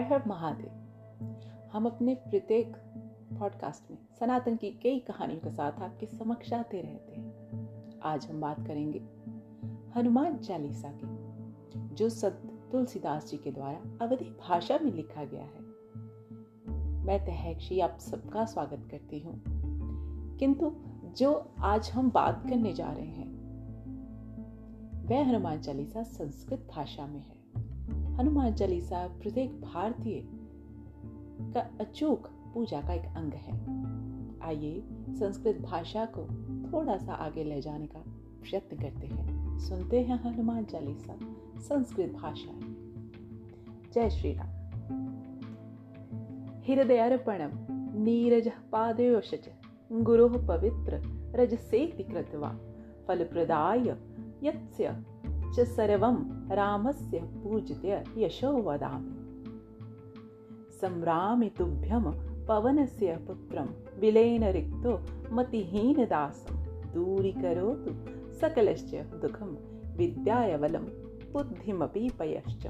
हर हर महादेव। हम अपने प्रत्येक पॉडकास्ट में सनातन की कई कहानियों के साथ आपके समक्ष आते रहते हैं। आज हम बात करेंगे हनुमान चालीसा की, जो संत तुलसीदास जी के द्वारा अवधि भाषा में लिखा गया है। मैं तहक्षी आप सबका स्वागत करती हूँ। किंतु जो आज हम बात करने जा रहे हैं, वह हनुमान चालीसा संस्कृत भाषा में है। हनुमान चालीसा प्रत्येक भारतीय का अचूक पूजा का एक अंग है। आइए संस्कृत भाषा को थोड़ा सा आगे ले जाने का प्रयत्न करते हैं। सुनते हैं हनुमान चालीसा, संस्कृत भाषा। जय श्री राम। हृदयार्पणम नीरज पादयोशच गुरु पवित्र, रजसेति कृत्वा, फलप्रदाय यस्य च सर्वं रामस्य पूजित्य यशो वदामि। संरामि तुभ्यं पवनस्य पुत्रं विलेन रिक्तो मतिहीनदासं दूरीकरोतु सकलश्च दुःखं विद्याय बलं बुद्धिमपि पयश्च।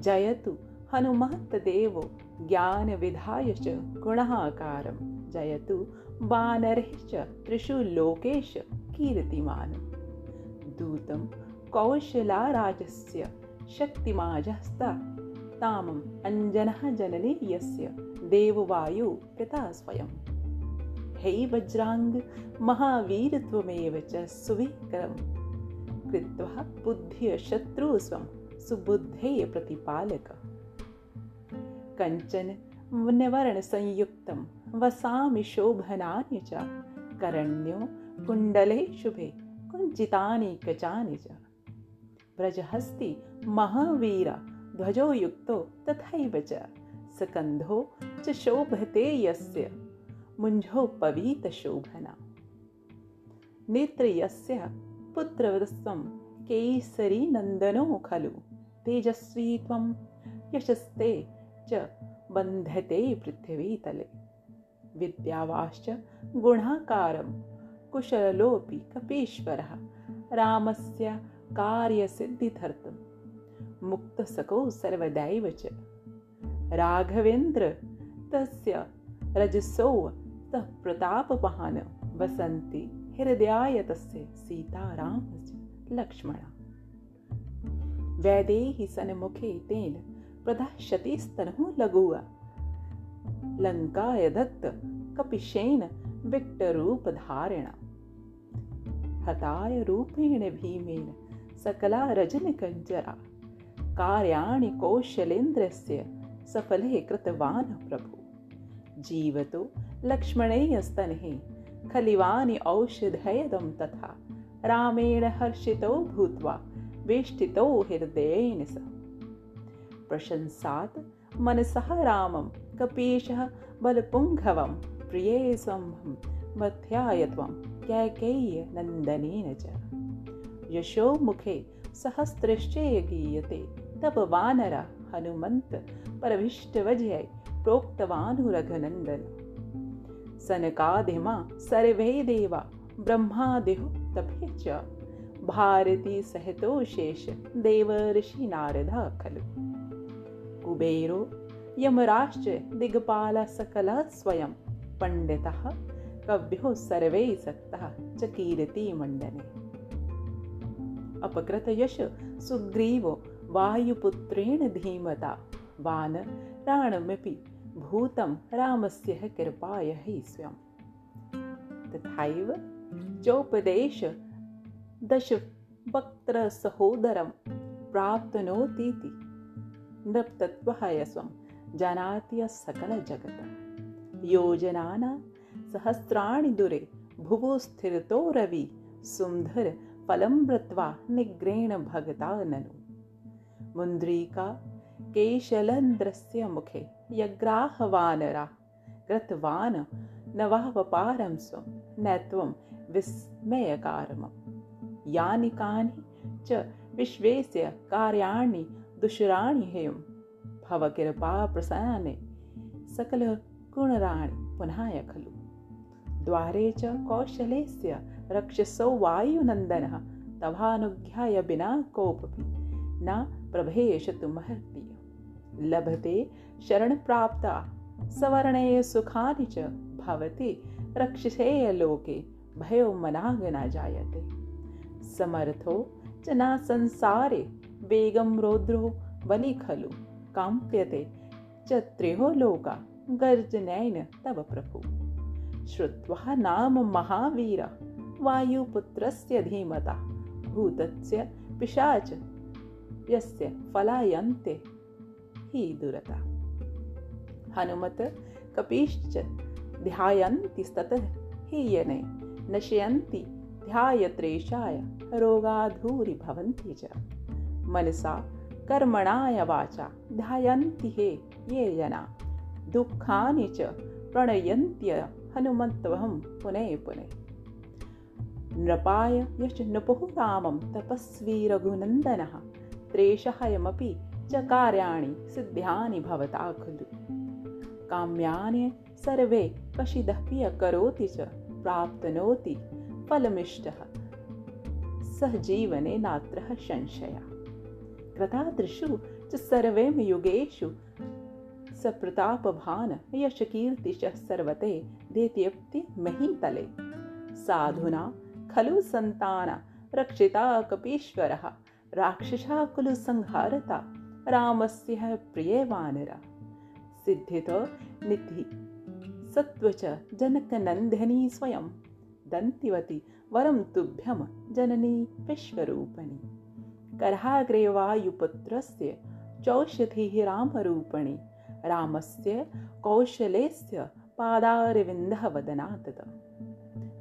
जयतु हनुमत्तदेवो ज्ञानविधाय च गुणाकारं। जयतु वानरश्च त्रिषु लोकेश कीर्तिमानम् दूतं कौशलाराजस्य शक्तिमाजस्ता तामम् अञ्जनः जननी यस्य देववायु पिता स्वयं। वज्राङ्ग महावीरत्वमेव च सुविक्रम। कृत्वा बुद्धिय शत्रु स्वं सुबुद्धेय प्रतिपालक। कञ्चन वनवर्णसंयुक्तं वसामि शोभनानि च। करण्यो कुण्डले शुभे कुञ्चितानि कचानि च व्रजहस्ति महावीर ध्वजो युक्तो तथैव च। सकन्धो च शोभते यस्य। मुञ्झोपवीतशोभना नेत्रयस्य पुत्रवत्सं केसरीनन्दनो खलु। तेजस्वी त्वं यशस्ते च बन्धते पृथिवीतले विद्यावाश्च गुणाकारं कुशलोऽपि कपीश्वरः रामस्य कार्यसिद्धिर्थं मुक्तसको सर्वदैव च। राघवेन्द्र तस्य रजसो तः प्रतापमहान् वसन्ति हृदयाय तस्य सीतारामस्य लक्ष्मणा। वैदेहि सन्मुखे तेन प्रदाशतिस्तनुः लघुआ लङ्काय दत्त कपिशेन विक्टरूपधारिणा हताय रूपेण भीमेन सकला रजनकञ्जरा कार्याणि कौशलेन्द्रस्य सफले कृतवान् प्रभु। जीवतो लक्ष्मणेयस्तनहे खलिवानि औषधयदं तथा। रामेण हर्षितो भूत्वा वेष्टितो हृदयेन स। प्रशंसात् मनसः रामं, कपीशः बलपुङ्गवं प्रिये स्वं मध्याय त्वं कैकेय्यनन्दनेन च यशोमुखे सहस्रश्चय गीयते तप वानर हनुमन्त परभिष्टवजय प्रोक्तवानुरघनन्दन। सनकादिमा सर्वे देवा ब्रह्मादिः तपे च। भारती सहतो शेष देवर्षि नारदा खलु। कुबेरो यमराश्च दिग्पालसकलः स्वयं पण्डितः कव्यो सर्वे सक्तः च कीर्तिमण्डने अपकृतयश सुग्रीवो वायुपुत्रेण धीमता। वानराणमपि भूतं रामस्य कृपाय हि स्वयं तथैव चोपदेश दशवक्त्रसहोदरं प्राप्नोतीति। नृप्तत्वहयस्वं जानाति सकलजगत् योजनानां सहस्राणि दुरे भुवो स्थिरतो रवि सुन्धर फलं मृत्वा निग्रेण भगता ननु। मुन्द्रीका केशलन्द्रस्य मुखे यग्राहवानरा कृतवान् नवावपारं स्वं न त्वं विस्मयकारमं। यानि कानि च विश्वेस्य कार्याणि दुष्राणि हेयं। भवकृपाप्रसन्ने सकलगुणराणि पुनः खलु द्वारे च कौशलेस्य रक्षसौ वायुनन्दनः तवानुज्ञाय विना कोऽपि न प्रभेशतु महर्तीय। लभते शरणप्राप्ता, सवर्णे सुखानि च भवति रक्षसेय लोके भयो मनाग न जायते। समर्थो च न संसारे, वेगं रौद्रो बलि खलु काम्प्यते च त्रिहो लोका गर्जनैन तव प्रभु। श्रुत्वा नाम महावीर वायुपुत्रस्य धीमता भूतस्य पिशाच यस्य फलायन्ते हि दुरता। हनुमत कपीश्च ध्यायन्ति स्ततः हि यने नशयन्ति ध्यायत्रेषाय रोगाधूरि भवन्ति च। मनसा कर्मणाय वाचा ध्यायन्ति हे ये जना दुःखानि च प्रणयन्त्य हनुमन्त्वहं पुनः पुनः। नृपाय यश्च नृपुः रामं तपस्वी रघुनन्दनः, त्रेषहयमपि च कार्याणि सिद्ध्यानि भवता खलु। काम्यानि सर्वे कशिदप्य करोति च प्राप्नोति फलमिष्टः सः जीवने नात्र संशया। कृतादृशु च सर्वेम युगेषु सप्रतापभान यशकीर्तिशः सर्वते देत्यप्ति महीतले साधुना, खलु सन्तान रक्षिता कपीश्वरः, राक्षसा कुलु संहारता, रामस्य प्रिये वानरा सिद्धित निधि, सत्त्व च जनकनन्दिनी स्वयं दन्तिवति वरं तुभ्यं जननी विश्वरूपणि। करहाग्रे वायुपुत्रस्य चौषधिः रामरूपणि रामस्य कौशलेस्य पादारविन्दः वदनात्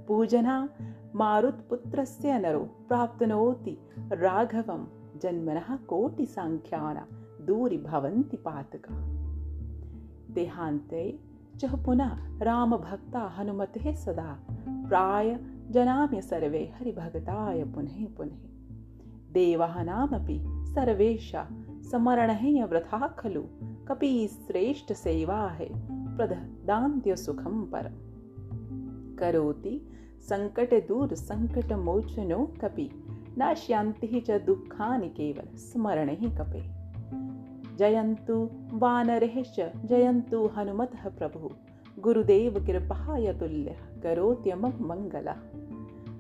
पूजना मारुत्पुत्रस्य नरो प्राप्नोति राघवं जन्मनः कोटिसङ्ख्याना दूरि भवन्ति पातका। देहान्ते च पुनः रामभक्ता हनुमतेः सदा प्राय जनाम्य सर्वे हरिभगताय पुनः पुनः। देवानामपि सर्वेषा समरणः वृथा खलु कपी श्रेष्ठ सेवा है प्रदान्त्य सुखम पर। करोति संकट दूर, संकट मोचनो कपि। नाश्यान्ति च दुःखानि केवल, स्मरण कपे। जयन्तु वानरेश्च जयन्तु हनुमतः प्रभु। गुरुदेव कृपाय तुल्यः करोत्यमं मङ्गलः।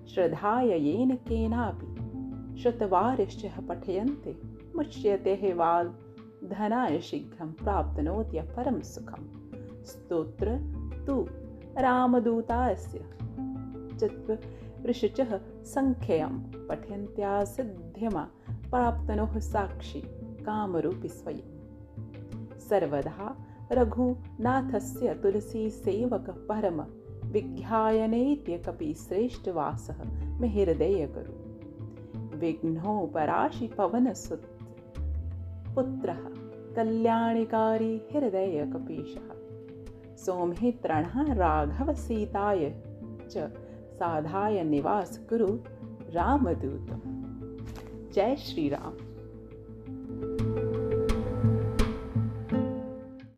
श्रद्धाय येन केनापि। शतवारिश्च पठयन्ते, मुच्यते वाग् धनाय शीघ्रं प्राप्नोत्य परं सुखं स्तोत्र तु रामदूतास्य चत्वरिषुचः सङ्ख्यं पठन्त्या सिद्ध्यमा प्राप्तनोः साक्षी कामरूपि स्वयं। सर्वदा रघुनाथस्य तुलसीसेवकः परम विज्ञायनेत्यकपि श्रेष्ठवासः मे हृदय करो विघ्नो पराशिपवनसुत् पुत्रः कल्याणिकारी हृदयकपीशः। सोमहित्रणः राघवसीताय च साधाय निवास कुरु रामदूत जय श्री राम